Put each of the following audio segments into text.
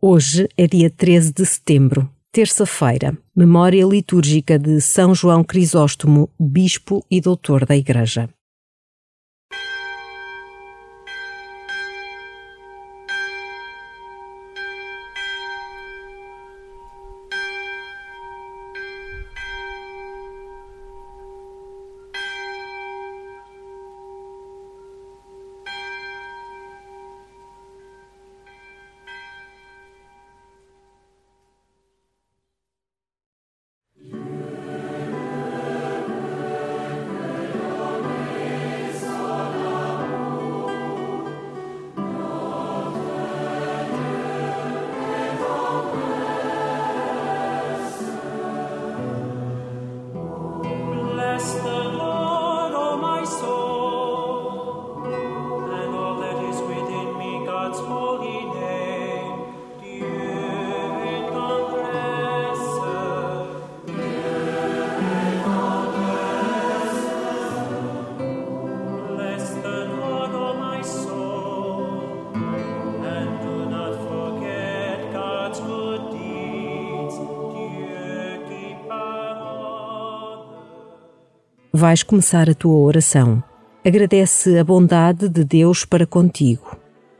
Hoje é dia 13 de setembro, terça-feira, memória litúrgica de São João Crisóstomo, bispo e doutor da Igreja. Vais começar a tua oração. Agradece a bondade de Deus para contigo.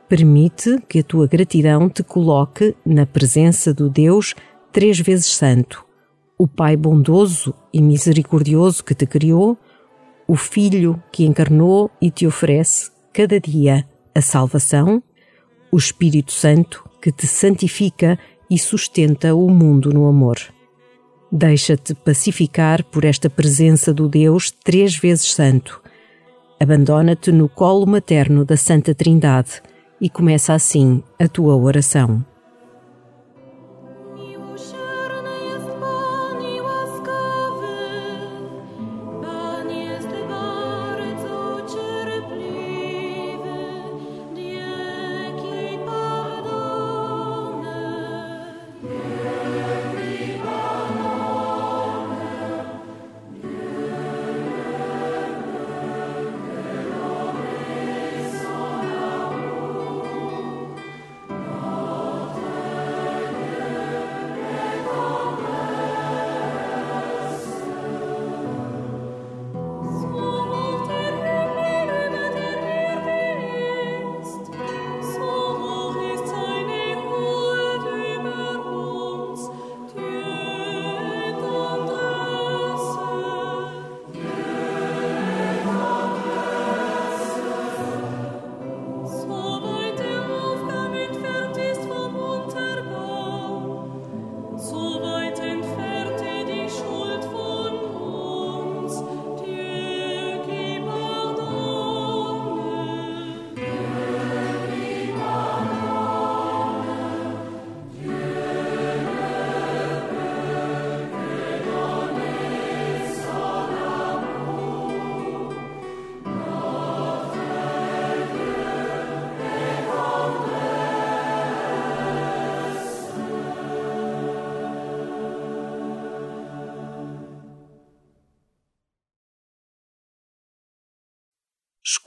Permite que a tua gratidão te coloque na presença do Deus três vezes santo, o Pai bondoso e misericordioso que te criou, o Filho que encarnou e te oferece cada dia a salvação, o Espírito Santo que te santifica e sustenta o mundo no amor. Deixa-te pacificar por esta presença do Deus três vezes santo. Abandona-te no colo materno da Santa Trindade e começa assim a tua oração.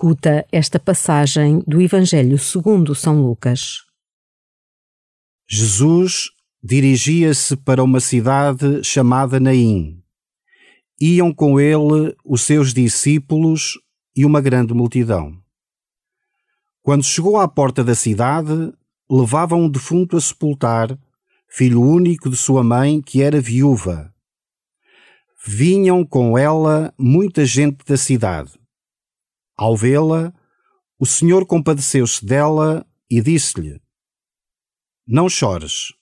Escuta esta passagem do Evangelho segundo São Lucas. Jesus dirigia-se para uma cidade chamada Naim. Iam com ele os seus discípulos e uma grande multidão. Quando chegou à porta da cidade, levavam um defunto a sepultar, filho único de sua mãe, que era viúva. Vinham com ela muita gente da cidade ao vê-la, o Senhor compadeceu-se dela e disse-lhe: Não chores.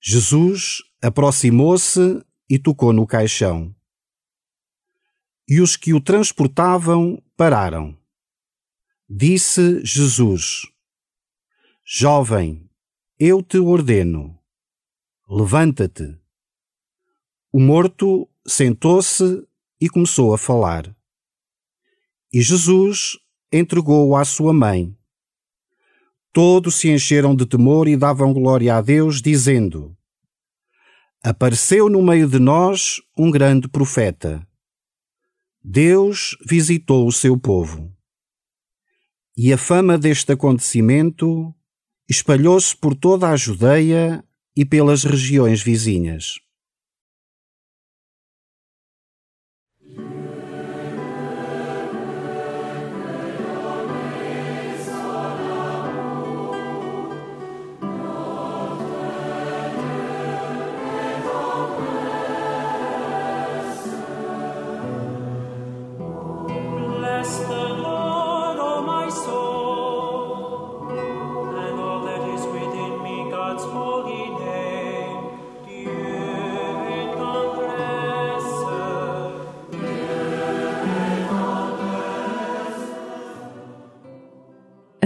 Jesus aproximou-se e tocou no caixão. E os que o transportavam pararam. Disse Jesus: Jovem, eu te ordeno, levanta-te. O morto sentou-se e começou a falar. E Jesus entregou-o à sua mãe. Todos se encheram de temor e davam glória a Deus, dizendo: Apareceu no meio de nós um grande profeta. Deus visitou o seu povo. E a fama deste acontecimento espalhou-se por toda a Judeia e pelas regiões vizinhas.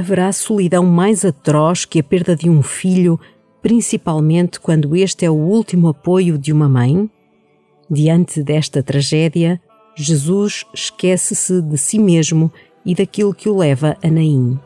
Haverá solidão mais atroz que a perda de um filho, principalmente quando este é o último apoio de uma mãe? Diante desta tragédia, Jesus esquece-se de si mesmo e daquilo que o leva a Naim.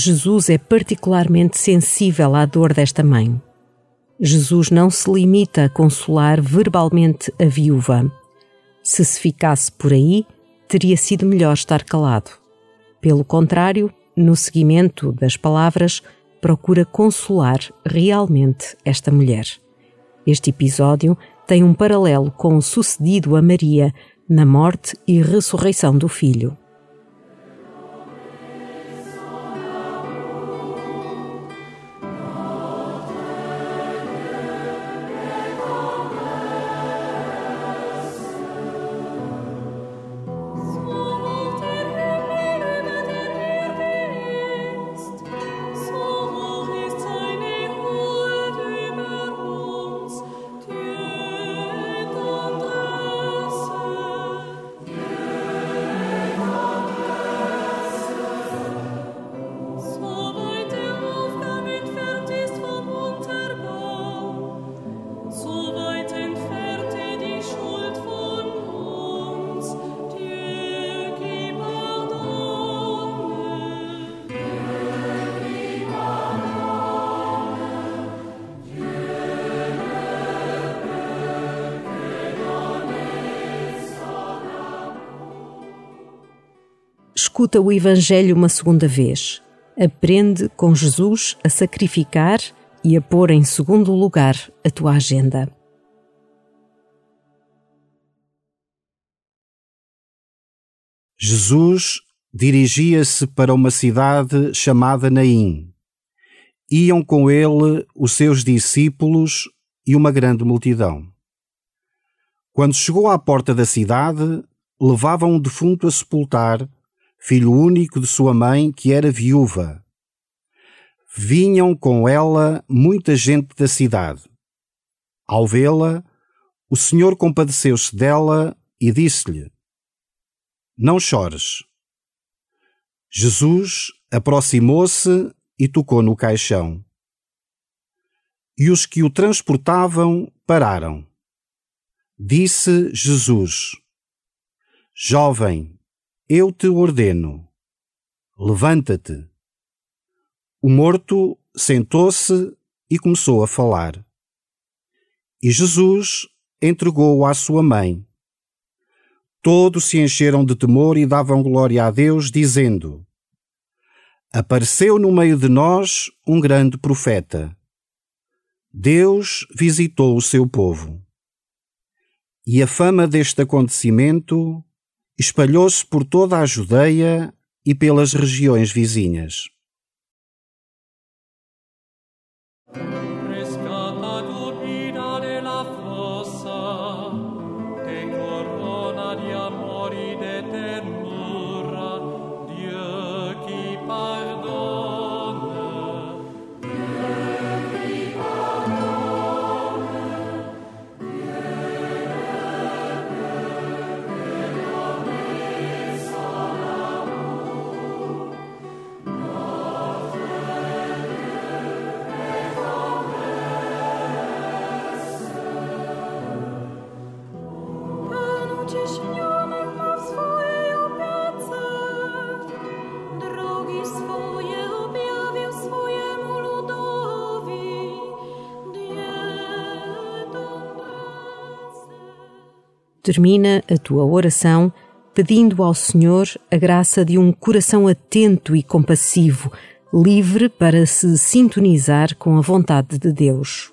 Jesus é particularmente sensível à dor desta mãe. Jesus não se limita a consolar verbalmente a viúva. Se se ficasse por aí, teria sido melhor estar calado. Pelo contrário, no seguimento das palavras, procura consolar realmente esta mulher. Este episódio tem um paralelo com o sucedido a Maria na morte e ressurreição do filho. Escuta o Evangelho uma segunda vez. Aprende com Jesus a sacrificar e a pôr em segundo lugar a tua agenda. Jesus dirigia-se para uma cidade chamada Naim. Iam com ele os seus discípulos e uma grande multidão. Quando chegou à porta da cidade, levavam um defunto a sepultar filho único de sua mãe, que era viúva. Vinham com ela muita gente da cidade. Ao vê-la, o Senhor compadeceu-se dela e disse-lhe: Não chores. Jesus aproximou-se e tocou no caixão. E os que o transportavam pararam. Disse Jesus: Jovem, eu te ordeno. Levanta-te. O morto sentou-se e começou a falar. E Jesus entregou-o à sua mãe. Todos se encheram de temor e davam glória a Deus, dizendo: Apareceu no meio de nós um grande profeta. Deus visitou o seu povo. E a fama deste acontecimento espalhou-se por toda a Judeia e pelas regiões vizinhas. Termina a tua oração pedindo ao Senhor a graça de um coração atento e compassivo, livre para se sintonizar com a vontade de Deus.